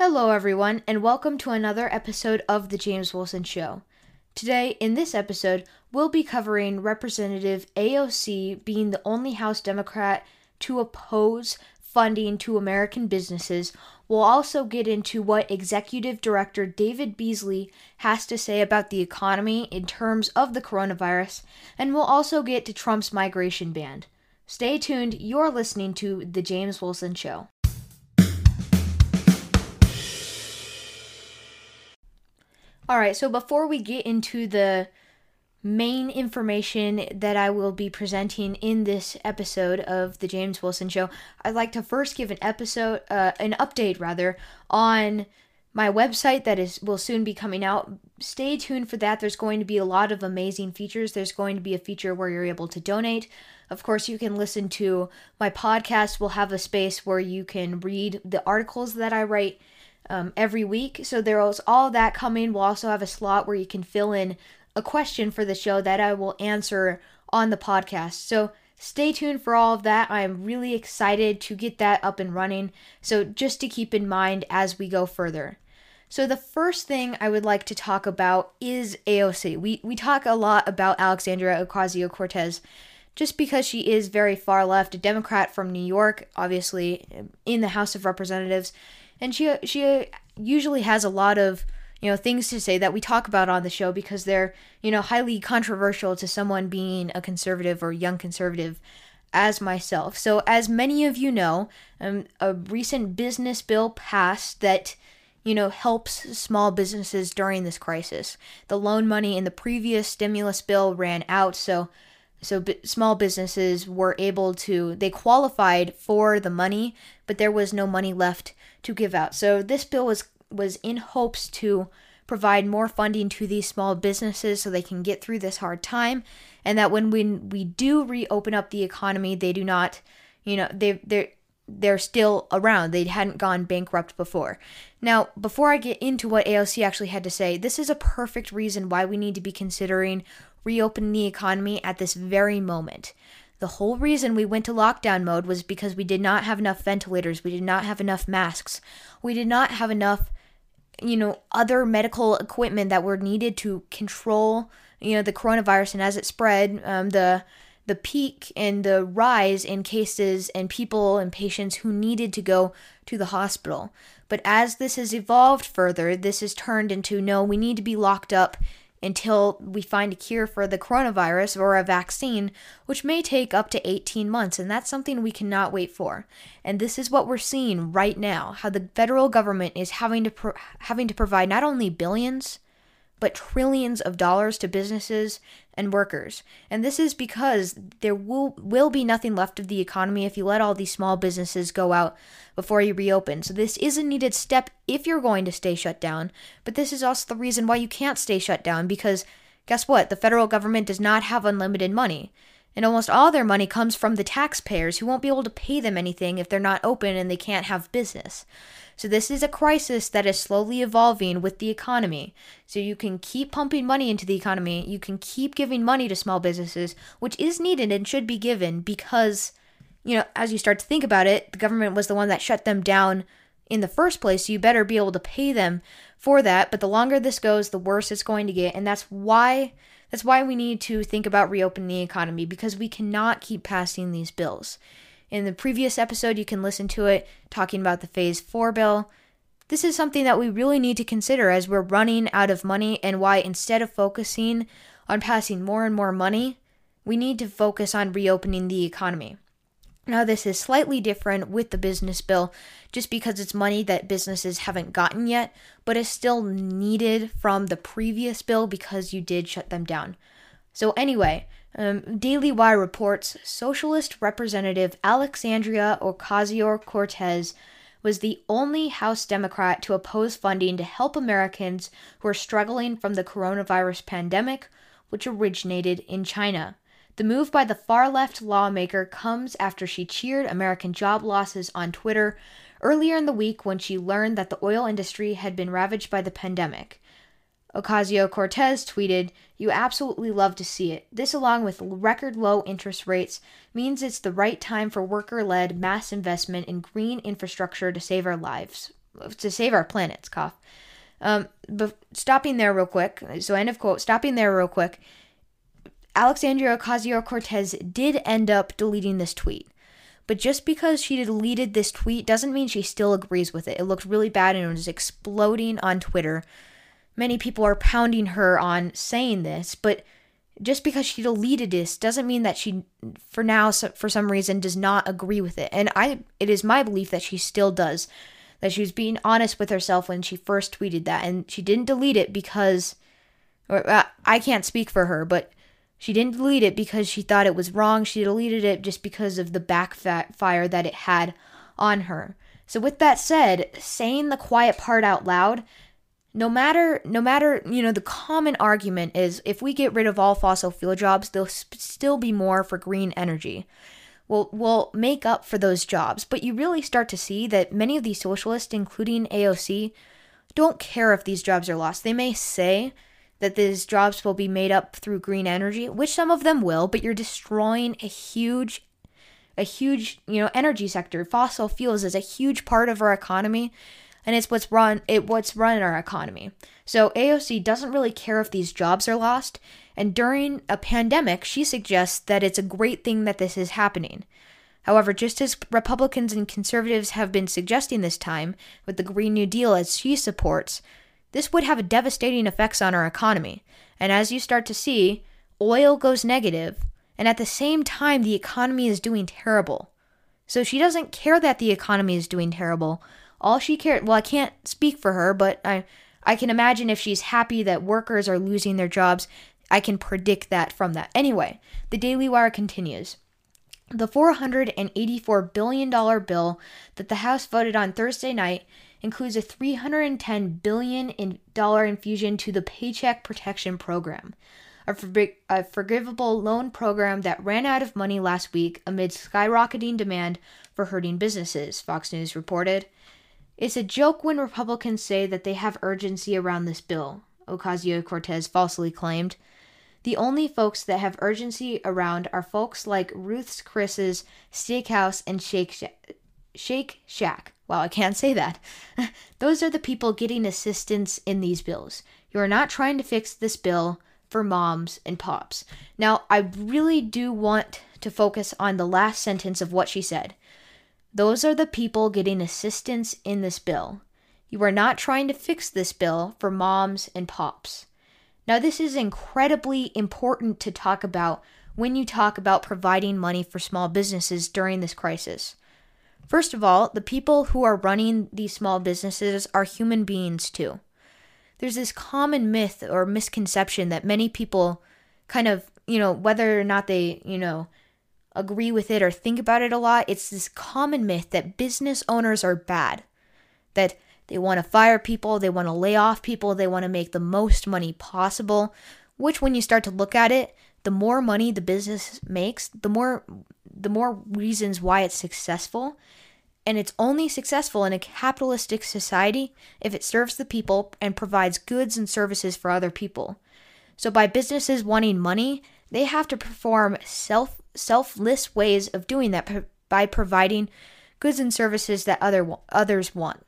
Hello, everyone, and welcome to another episode of The James Wilson Show. Today, in this episode, we'll be covering Representative AOC being the only House Democrat to oppose funding to American businesses. We'll also get into what Executive Director David Beasley has to say about the economy in terms of the coronavirus, and we'll also get to Trump's migration ban. Stay tuned, you're listening to The James Wilson Show. All right, so before we get into the main information that I will be presenting in this episode of the James Wilson Show, I'd like to first give an episode, uh, an update rather, on my website that is will soon be coming out. Stay tuned for that. There's going to be a lot of amazing features. There's going to be a feature where you're able to donate. Of course, you can listen to my podcast. We'll have a space where you can read the articles that I write um, every week. So there's all that coming. We'll also have a slot where you can fill in a question for the show that I will answer on the podcast. So stay tuned for all of that. I am really excited to get that up and running. So just to keep in mind as we go further. So the first thing I would like to talk about is AOC. We we talk a lot about Alexandria Ocasio-Cortez just because she is very far left, a Democrat from New York, obviously in the House of Representatives and she she usually has a lot of you know things to say that we talk about on the show because they're you know highly controversial to someone being a conservative or young conservative as myself. So as many of you know um, a recent business bill passed that you know helps small businesses during this crisis. The loan money in the previous stimulus bill ran out so so b- small businesses were able to they qualified for the money but there was no money left to give out. So this bill was was in hopes to provide more funding to these small businesses so they can get through this hard time and that when we, we do reopen up the economy they do not you know they they're they're still around they hadn't gone bankrupt before now before i get into what aoc actually had to say this is a perfect reason why we need to be considering reopening the economy at this very moment. The whole reason we went to lockdown mode was because we did not have enough ventilators, we did not have enough masks, we did not have enough, you know, other medical equipment that were needed to control, you know, the coronavirus. And as it spread, um, the the peak and the rise in cases and people and patients who needed to go to the hospital. But as this has evolved further, this has turned into no, we need to be locked up until we find a cure for the coronavirus or a vaccine, which may take up to 18 months, and that's something we cannot wait for. And this is what we're seeing right now, how the federal government is having to pro- having to provide not only billions, but trillions of dollars to businesses and workers. And this is because there will will be nothing left of the economy if you let all these small businesses go out before you reopen. So this is a needed step if you're going to stay shut down, but this is also the reason why you can't stay shut down because guess what? The federal government does not have unlimited money. And almost all their money comes from the taxpayers who won't be able to pay them anything if they're not open and they can't have business. So this is a crisis that is slowly evolving with the economy. So you can keep pumping money into the economy, you can keep giving money to small businesses, which is needed and should be given because you know, as you start to think about it, the government was the one that shut them down in the first place. So you better be able to pay them for that, but the longer this goes, the worse it's going to get, and that's why that's why we need to think about reopening the economy because we cannot keep passing these bills. In the previous episode, you can listen to it talking about the Phase 4 bill. This is something that we really need to consider as we're running out of money and why instead of focusing on passing more and more money, we need to focus on reopening the economy. Now, this is slightly different with the business bill just because it's money that businesses haven't gotten yet, but is still needed from the previous bill because you did shut them down. So, anyway, um, Daily Wire reports Socialist Representative Alexandria Ocasio Cortez was the only House Democrat to oppose funding to help Americans who are struggling from the coronavirus pandemic, which originated in China. The move by the far left lawmaker comes after she cheered American job losses on Twitter earlier in the week when she learned that the oil industry had been ravaged by the pandemic. Ocasio Cortez tweeted, You absolutely love to see it. This, along with record low interest rates, means it's the right time for worker led mass investment in green infrastructure to save our lives. to save our planets. Cough. Um, but stopping there real quick. So end of quote. Stopping there real quick. Alexandria Ocasio Cortez did end up deleting this tweet. But just because she deleted this tweet doesn't mean she still agrees with it. It looked really bad and it was exploding on Twitter. Many people are pounding her on saying this, but just because she deleted this doesn't mean that she for now for some reason does not agree with it. And I it is my belief that she still does. That she was being honest with herself when she first tweeted that and she didn't delete it because or uh, I can't speak for her, but she didn't delete it because she thought it was wrong. She deleted it just because of the backfire that it had on her. So with that said, saying the quiet part out loud, no matter no matter, you know, the common argument is if we get rid of all fossil fuel jobs, there'll sp- still be more for green energy. We'll, we'll make up for those jobs. But you really start to see that many of these socialists, including AOC, don't care if these jobs are lost. They may say that these jobs will be made up through green energy, which some of them will, but you're destroying a huge a huge, you know, energy sector. Fossil fuels is a huge part of our economy and it's what's run it what's run our economy. So AOC doesn't really care if these jobs are lost, and during a pandemic, she suggests that it's a great thing that this is happening. However, just as Republicans and conservatives have been suggesting this time with the Green New Deal as she supports, this would have devastating effects on our economy. And as you start to see, oil goes negative, and at the same time, the economy is doing terrible. So she doesn't care that the economy is doing terrible. All she cares, well, I can't speak for her, but I, I can imagine if she's happy that workers are losing their jobs, I can predict that from that. Anyway, the Daily Wire continues. The $484 billion bill that the House voted on Thursday night includes a 310 billion dollar infusion to the Paycheck Protection Program, a, for- a forgivable loan program that ran out of money last week amid skyrocketing demand for hurting businesses, Fox News reported. It's a joke when Republicans say that they have urgency around this bill, Ocasio Cortez falsely claimed. The only folks that have urgency around are folks like Ruth's Chris's Steakhouse and Shake Shack. Shake Shack. Well, I can't say that. Those are the people getting assistance in these bills. You are not trying to fix this bill for moms and pops. Now, I really do want to focus on the last sentence of what she said. Those are the people getting assistance in this bill. You are not trying to fix this bill for moms and pops. Now, this is incredibly important to talk about when you talk about providing money for small businesses during this crisis. First of all, the people who are running these small businesses are human beings too. There's this common myth or misconception that many people kind of, you know, whether or not they, you know, agree with it or think about it a lot, it's this common myth that business owners are bad. That they want to fire people, they want to lay off people, they want to make the most money possible, which when you start to look at it, the more money the business makes, the more the more reasons why it's successful. And it's only successful in a capitalistic society if it serves the people and provides goods and services for other people. So by businesses wanting money, they have to perform self selfless ways of doing that by providing goods and services that other others want.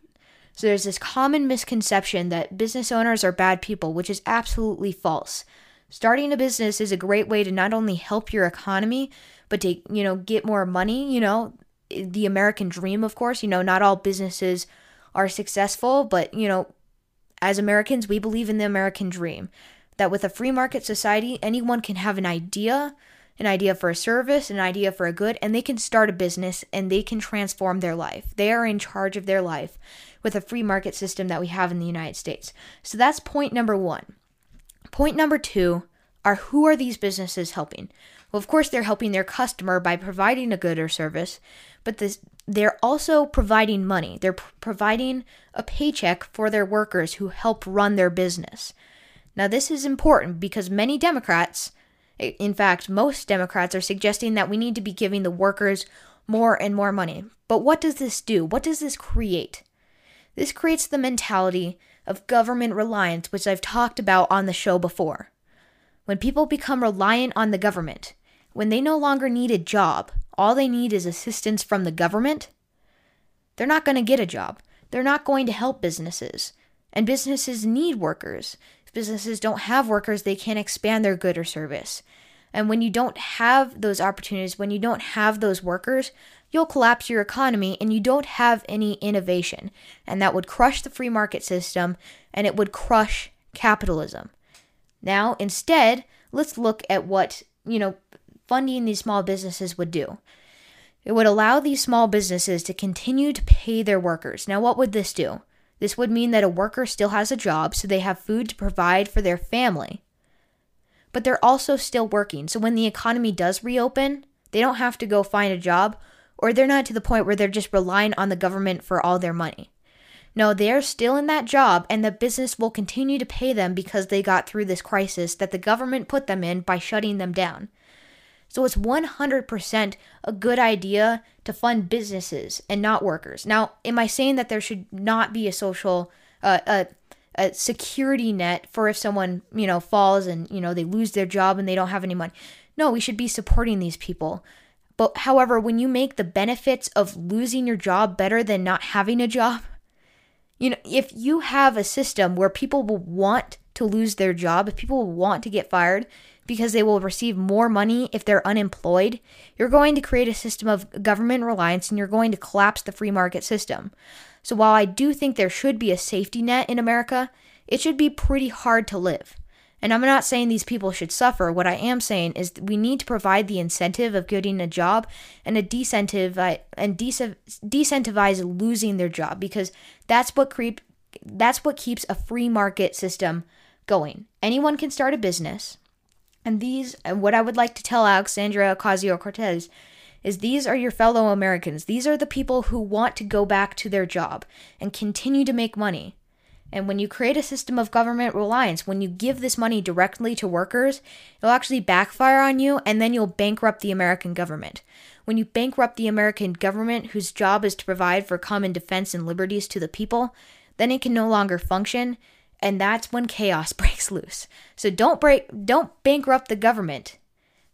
So there's this common misconception that business owners are bad people, which is absolutely false. Starting a business is a great way to not only help your economy, but to, you know, get more money, you know, the American dream, of course. You know, not all businesses are successful, but, you know, as Americans, we believe in the American dream that with a free market society, anyone can have an idea, an idea for a service, an idea for a good, and they can start a business and they can transform their life. They are in charge of their life with a free market system that we have in the United States. So that's point number one. Point number two are who are these businesses helping? Well, of course, they're helping their customer by providing a good or service, but this, they're also providing money. They're providing a paycheck for their workers who help run their business. Now, this is important because many Democrats, in fact, most Democrats, are suggesting that we need to be giving the workers more and more money. But what does this do? What does this create? This creates the mentality of government reliance, which I've talked about on the show before. When people become reliant on the government, when they no longer need a job, all they need is assistance from the government, they're not going to get a job. they're not going to help businesses. And businesses need workers. Businesses don't have workers, they can't expand their good or service. And when you don't have those opportunities, when you don't have those workers, you'll collapse your economy and you don't have any innovation. And that would crush the free market system and it would crush capitalism. Now, instead, let's look at what, you know, funding these small businesses would do. It would allow these small businesses to continue to pay their workers. Now, what would this do? This would mean that a worker still has a job, so they have food to provide for their family. But they're also still working, so when the economy does reopen, they don't have to go find a job, or they're not to the point where they're just relying on the government for all their money. No, they're still in that job, and the business will continue to pay them because they got through this crisis that the government put them in by shutting them down. So it's 100% a good idea to fund businesses and not workers. Now, am I saying that there should not be a social, uh, a, a security net for if someone, you know, falls and, you know, they lose their job and they don't have any money? No, we should be supporting these people. But however, when you make the benefits of losing your job better than not having a job, you know, if you have a system where people will want to lose their job, if people want to get fired, because they will receive more money if they're unemployed, you're going to create a system of government reliance and you're going to collapse the free market system. So while I do think there should be a safety net in America, it should be pretty hard to live. And I'm not saying these people should suffer. What I am saying is we need to provide the incentive of getting a job and a decentive and decentivize losing their job because that's what creep that's what keeps a free market system going. Anyone can start a business. And these, uh, what I would like to tell Alexandria Ocasio Cortez is these are your fellow Americans. These are the people who want to go back to their job and continue to make money. And when you create a system of government reliance, when you give this money directly to workers, it'll actually backfire on you and then you'll bankrupt the American government. When you bankrupt the American government, whose job is to provide for common defense and liberties to the people, then it can no longer function and that's when chaos breaks loose. So don't break don't bankrupt the government.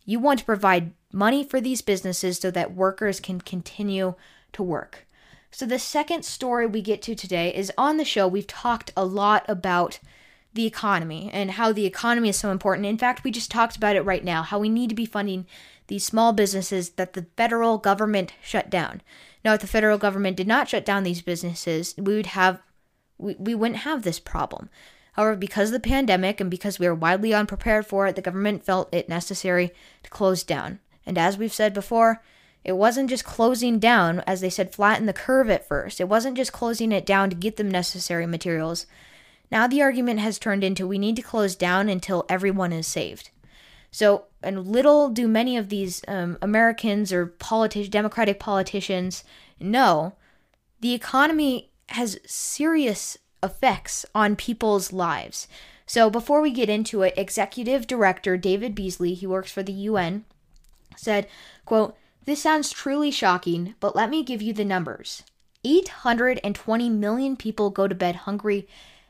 You want to provide money for these businesses so that workers can continue to work. So the second story we get to today is on the show we've talked a lot about the economy and how the economy is so important. In fact, we just talked about it right now, how we need to be funding these small businesses that the federal government shut down. Now, if the federal government did not shut down these businesses, we would have we, we wouldn't have this problem. However, because of the pandemic and because we were widely unprepared for it, the government felt it necessary to close down. And as we've said before, it wasn't just closing down, as they said, flatten the curve at first. It wasn't just closing it down to get them necessary materials. Now the argument has turned into we need to close down until everyone is saved. So, and little do many of these um, Americans or politi- Democratic politicians know, the economy has serious effects on people's lives. So before we get into it, executive director David Beasley, he works for the UN, said, quote, "This sounds truly shocking, but let me give you the numbers. 820 million people go to bed hungry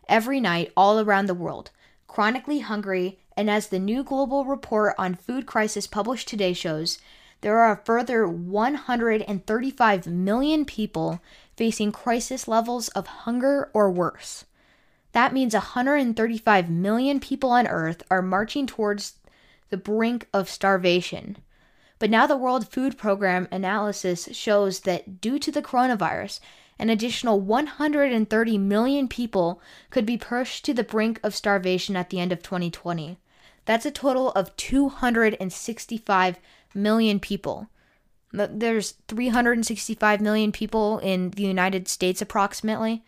every night all around the world, chronically hungry, and as the new global report on food crisis published today shows, there are a further 135 million people facing crisis levels of hunger or worse. That means 135 million people on Earth are marching towards the brink of starvation. But now the World Food Program analysis shows that due to the coronavirus, an additional 130 million people could be pushed to the brink of starvation at the end of 2020. That's a total of 265 million people. There's 365 million people in the United States approximately.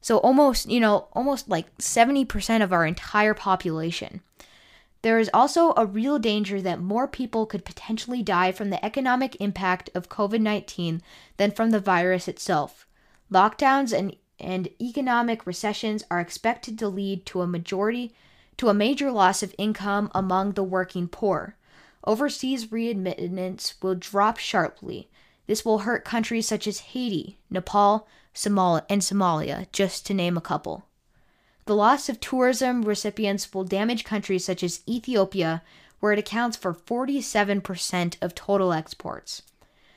So almost, you know, almost like 70% of our entire population. There is also a real danger that more people could potentially die from the economic impact of COVID 19 than from the virus itself. Lockdowns and, and economic recessions are expected to lead to a majority to a major loss of income among the working poor overseas readmittance will drop sharply. This will hurt countries such as Haiti, Nepal, Somalia, and Somalia, just to name a couple. The loss of tourism recipients will damage countries such as Ethiopia, where it accounts for 47% of total exports.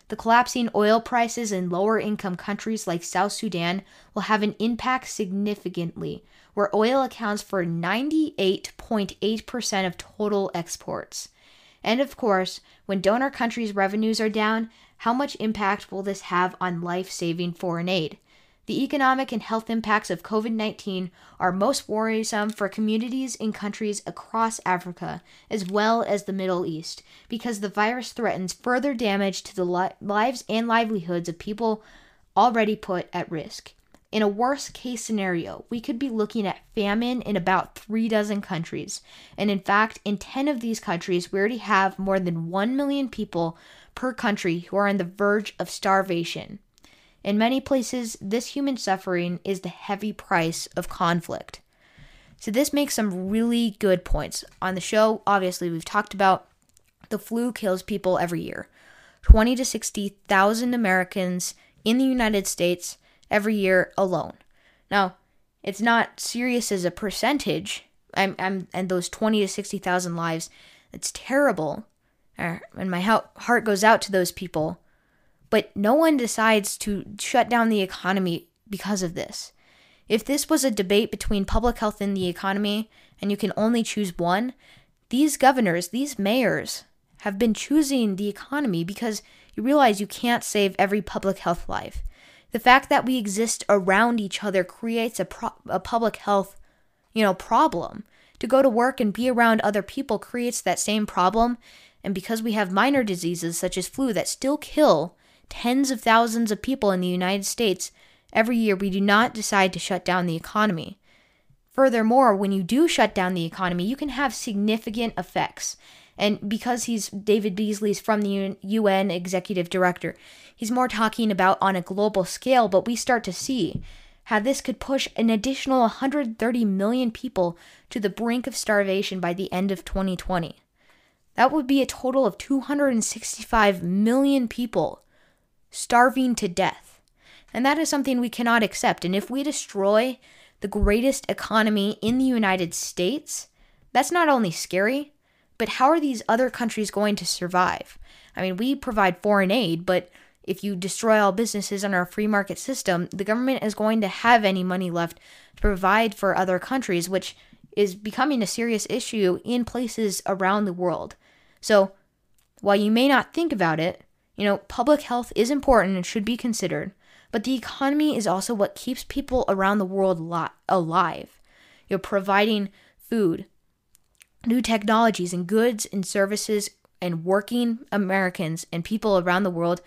The collapsing oil prices in lower income countries like South Sudan will have an impact significantly, where oil accounts for 98.8% of total exports. And of course, when donor countries' revenues are down, how much impact will this have on life saving foreign aid? The economic and health impacts of COVID 19 are most worrisome for communities in countries across Africa as well as the Middle East because the virus threatens further damage to the li- lives and livelihoods of people already put at risk. In a worst case scenario, we could be looking at famine in about three dozen countries. And in fact, in 10 of these countries, we already have more than 1 million people per country who are on the verge of starvation. In many places, this human suffering is the heavy price of conflict. So, this makes some really good points. On the show, obviously, we've talked about the flu kills people every year 20 to 60,000 Americans in the United States every year alone. Now, it's not serious as a percentage, I'm, I'm, and those 20 to 60,000 lives, it's terrible. Uh, and my heart goes out to those people but no one decides to shut down the economy because of this. If this was a debate between public health and the economy, and you can only choose one, these governors, these mayors, have been choosing the economy because you realize you can't save every public health life. The fact that we exist around each other creates a, pro- a public health, you know, problem. To go to work and be around other people creates that same problem, and because we have minor diseases such as flu that still kill, tens of thousands of people in the United States every year, we do not decide to shut down the economy. Furthermore, when you do shut down the economy, you can have significant effects. And because he's David Beasley's from the UN executive director, he's more talking about on a global scale, but we start to see how this could push an additional 130 million people to the brink of starvation by the end of 2020. That would be a total of 265 million people starving to death. And that is something we cannot accept. And if we destroy the greatest economy in the United States, that's not only scary, but how are these other countries going to survive? I mean, we provide foreign aid, but if you destroy all businesses in our free market system, the government is going to have any money left to provide for other countries, which is becoming a serious issue in places around the world. So, while you may not think about it, you know, public health is important and should be considered, but the economy is also what keeps people around the world alive. You're providing food, new technologies, and goods and services, and working Americans and people around the world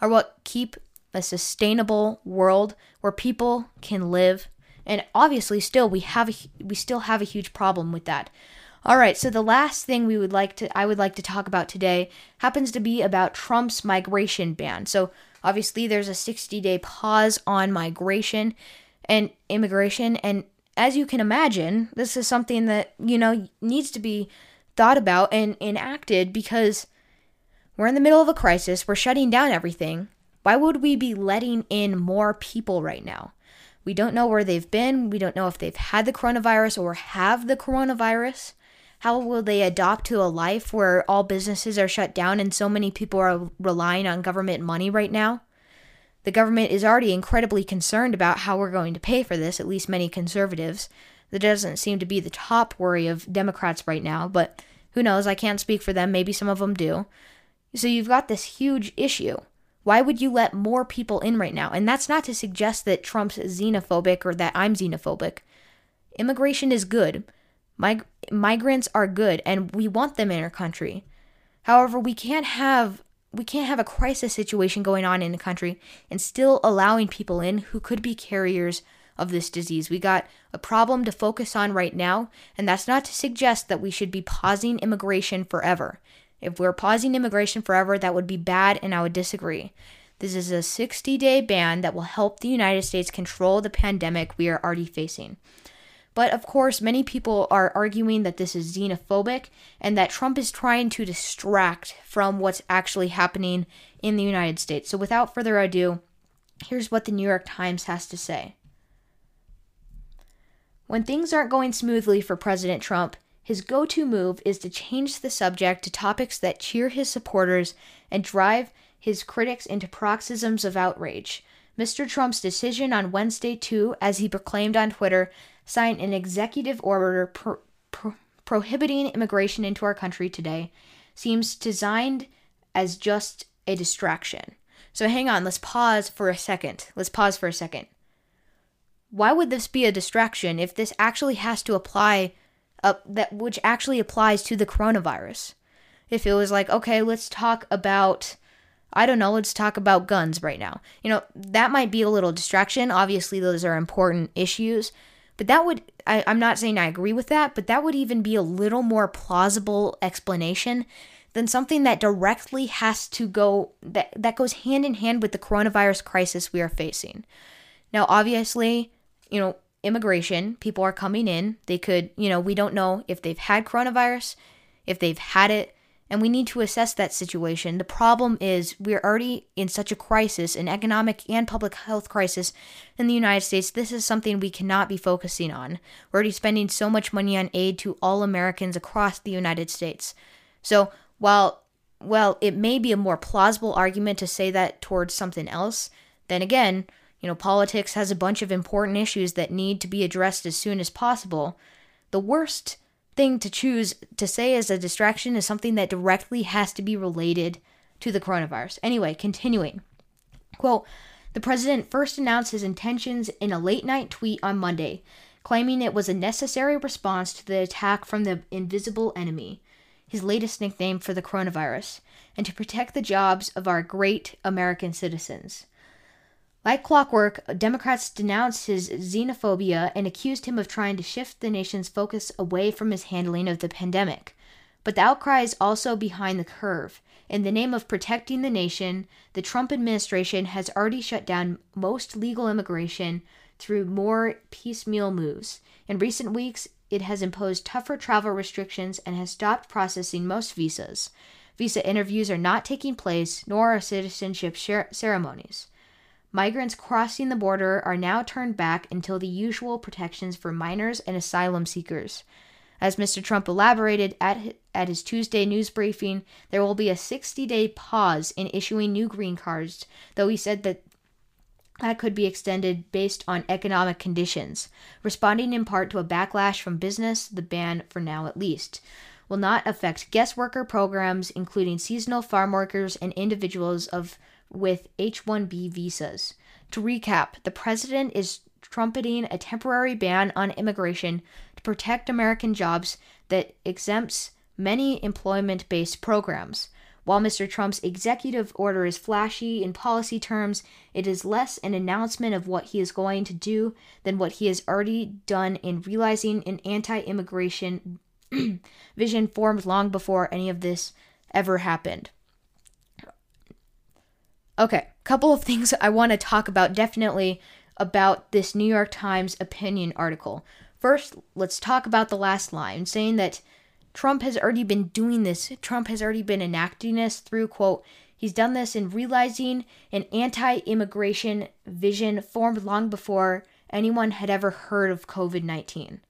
are what keep a sustainable world where people can live. And obviously, still we have a, we still have a huge problem with that. All right, so the last thing we would like to I would like to talk about today happens to be about Trump's migration ban. So obviously there's a 60-day pause on migration and immigration and as you can imagine, this is something that, you know, needs to be thought about and enacted because we're in the middle of a crisis, we're shutting down everything. Why would we be letting in more people right now? We don't know where they've been. We don't know if they've had the coronavirus or have the coronavirus. How will they adopt to a life where all businesses are shut down and so many people are relying on government money right now? The government is already incredibly concerned about how we're going to pay for this, at least many conservatives. That doesn't seem to be the top worry of Democrats right now, but who knows? I can't speak for them. Maybe some of them do. So you've got this huge issue. Why would you let more people in right now? And that's not to suggest that Trump's xenophobic or that I'm xenophobic. Immigration is good. Mig- migrants are good and we want them in our country. However, we can't have we can't have a crisis situation going on in the country and still allowing people in who could be carriers of this disease. We got a problem to focus on right now, and that's not to suggest that we should be pausing immigration forever. If we're pausing immigration forever, that would be bad, and I would disagree. This is a 60 day ban that will help the United States control the pandemic we are already facing. But of course, many people are arguing that this is xenophobic and that Trump is trying to distract from what's actually happening in the United States. So without further ado, here's what the New York Times has to say. When things aren't going smoothly for President Trump, his go to move is to change the subject to topics that cheer his supporters and drive his critics into paroxysms of outrage. Mr. Trump's decision on Wednesday to, as he proclaimed on Twitter, sign an executive order pro- pro- prohibiting immigration into our country today seems designed as just a distraction. So hang on, let's pause for a second. Let's pause for a second. Why would this be a distraction if this actually has to apply uh, that which actually applies to the coronavirus? If it was like, okay, let's talk about I don't know, let's talk about guns right now. You know, that might be a little distraction. Obviously, those are important issues. But that would, I, I'm not saying I agree with that, but that would even be a little more plausible explanation than something that directly has to go, that, that goes hand in hand with the coronavirus crisis we are facing. Now, obviously, you know, immigration, people are coming in. They could, you know, we don't know if they've had coronavirus, if they've had it, and we need to assess that situation. The problem is we're already in such a crisis, an economic and public health crisis in the United States. This is something we cannot be focusing on. We're already spending so much money on aid to all Americans across the United States. So, while well, it may be a more plausible argument to say that towards something else, then again, you know, politics has a bunch of important issues that need to be addressed as soon as possible. The worst thing to choose to say as a distraction is something that directly has to be related to the coronavirus. Anyway, continuing. Quote The president first announced his intentions in a late night tweet on Monday, claiming it was a necessary response to the attack from the invisible enemy, his latest nickname for the coronavirus, and to protect the jobs of our great American citizens. Like clockwork, Democrats denounced his xenophobia and accused him of trying to shift the nation's focus away from his handling of the pandemic. But the outcry is also behind the curve. In the name of protecting the nation, the Trump administration has already shut down most legal immigration through more piecemeal moves. In recent weeks, it has imposed tougher travel restrictions and has stopped processing most visas. Visa interviews are not taking place, nor are citizenship ceremonies. Migrants crossing the border are now turned back until the usual protections for minors and asylum seekers. As Mr. Trump elaborated at, at his Tuesday news briefing, there will be a 60 day pause in issuing new green cards, though he said that that could be extended based on economic conditions. Responding in part to a backlash from business, the ban, for now at least, will not affect guest worker programs, including seasonal farm workers and individuals of with H 1B visas. To recap, the president is trumpeting a temporary ban on immigration to protect American jobs that exempts many employment based programs. While Mr. Trump's executive order is flashy in policy terms, it is less an announcement of what he is going to do than what he has already done in realizing an anti immigration vision formed long before any of this ever happened. Okay, couple of things I want to talk about definitely about this New York Times opinion article. First, let's talk about the last line saying that Trump has already been doing this. Trump has already been enacting this through quote He's done this in realizing an anti immigration vision formed long before anyone had ever heard of COVID 19.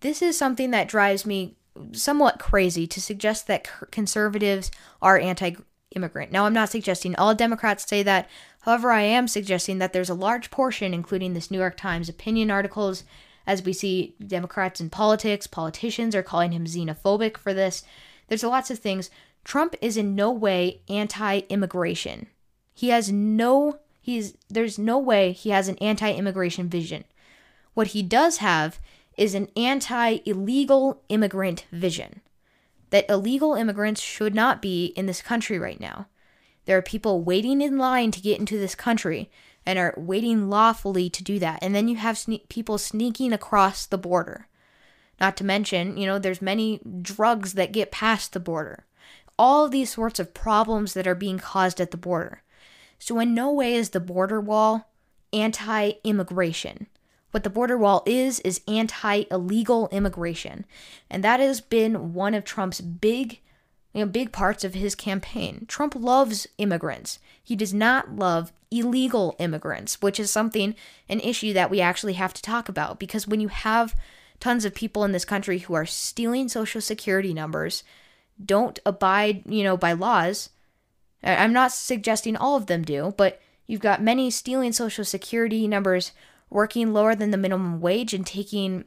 This is something that drives me somewhat crazy to suggest that conservatives are anti immigrant. Now, I'm not suggesting all Democrats say that. However, I am suggesting that there's a large portion, including this New York Times opinion articles, as we see Democrats in politics, politicians are calling him xenophobic for this. There's lots of things. Trump is in no way anti-immigration. He has no he's there's no way he has an anti-immigration vision. What he does have is an anti-illegal immigrant vision that illegal immigrants should not be in this country right now. There are people waiting in line to get into this country and are waiting lawfully to do that. And then you have sne- people sneaking across the border. Not to mention, you know, there's many drugs that get past the border. All these sorts of problems that are being caused at the border. So, in no way is the border wall anti immigration. What the border wall is, is anti illegal immigration. And that has been one of Trump's big, you know, big parts of his campaign. Trump loves immigrants. He does not love illegal immigrants, which is something, an issue that we actually have to talk about. Because when you have tons of people in this country who are stealing social security numbers, don't abide, you know, by laws, I'm not suggesting all of them do, but you've got many stealing social security numbers, working lower than the minimum wage and taking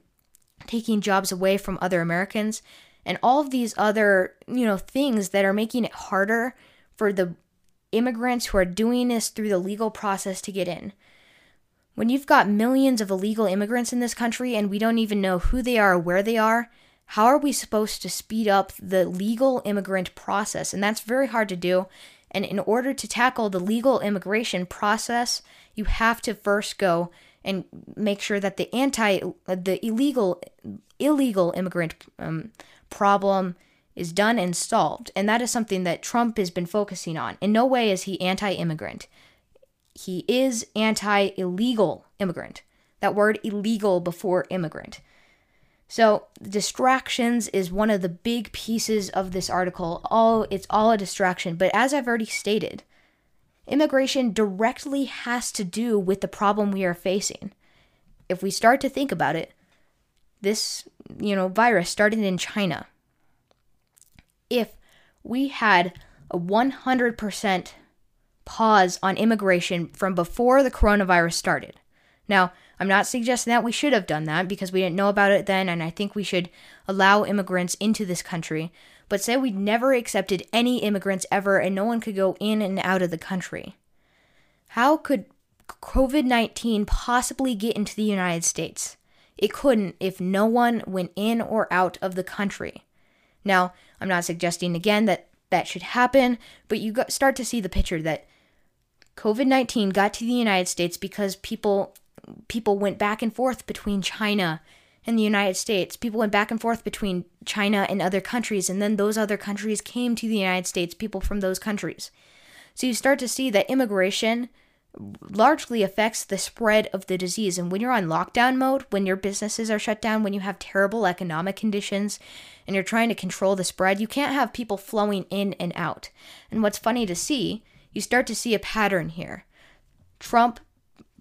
taking jobs away from other Americans and all of these other, you know, things that are making it harder for the immigrants who are doing this through the legal process to get in. When you've got millions of illegal immigrants in this country and we don't even know who they are or where they are, how are we supposed to speed up the legal immigrant process? And that's very hard to do. And in order to tackle the legal immigration process, you have to first go and make sure that the anti the illegal illegal immigrant um, problem is done and solved. And that is something that Trump has been focusing on. In no way is he anti-immigrant. He is anti-illegal immigrant. That word illegal before immigrant. So, distractions is one of the big pieces of this article. All it's all a distraction, but as I've already stated, immigration directly has to do with the problem we are facing. If we start to think about it, this, you know, virus started in China. If we had a 100% pause on immigration from before the coronavirus started. Now, I'm not suggesting that we should have done that because we didn't know about it then, and I think we should allow immigrants into this country. But say we'd never accepted any immigrants ever and no one could go in and out of the country. How could COVID 19 possibly get into the United States? It couldn't if no one went in or out of the country. Now, I'm not suggesting again that that should happen, but you start to see the picture that COVID 19 got to the United States because people people went back and forth between China and the United States. People went back and forth between China and other countries, and then those other countries came to the United States, people from those countries. So you start to see that immigration largely affects the spread of the disease. And when you're on lockdown mode, when your businesses are shut down, when you have terrible economic conditions, and you're trying to control the spread, you can't have people flowing in and out. And what's funny to see, you start to see a pattern here. Trump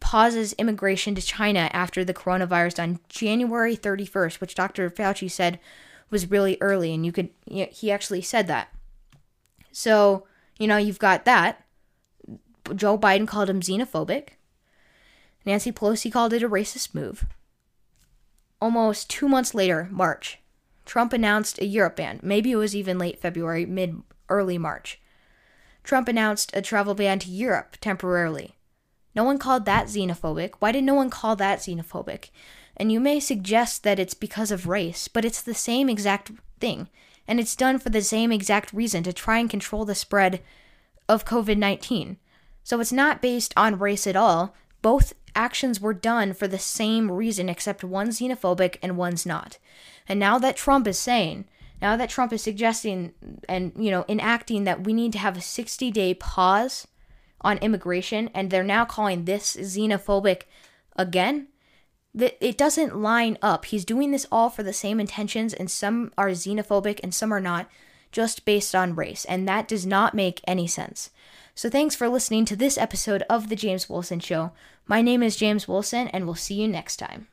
pauses immigration to China after the coronavirus on January 31st, which Dr. Fauci said was really early, and you could he actually said that. So you know you've got that. Joe Biden called him xenophobic. Nancy Pelosi called it a racist move. Almost two months later, March, Trump announced a Europe ban. Maybe it was even late February, mid early March. Trump announced a travel ban to Europe temporarily. No one called that xenophobic. Why did no one call that xenophobic? And you may suggest that it's because of race, but it's the same exact thing. And it's done for the same exact reason to try and control the spread of COVID 19. So it's not based on race at all. Both actions were done for the same reason, except one's xenophobic and one's not. And now that Trump is saying, now that Trump is suggesting and, you know, enacting that we need to have a 60 day pause on immigration and they're now calling this xenophobic again it doesn't line up. He's doing this all for the same intentions and some are xenophobic and some are not just based on race and that does not make any sense. So thanks for listening to this episode of the james wilson show. My name is james wilson and we'll see you next time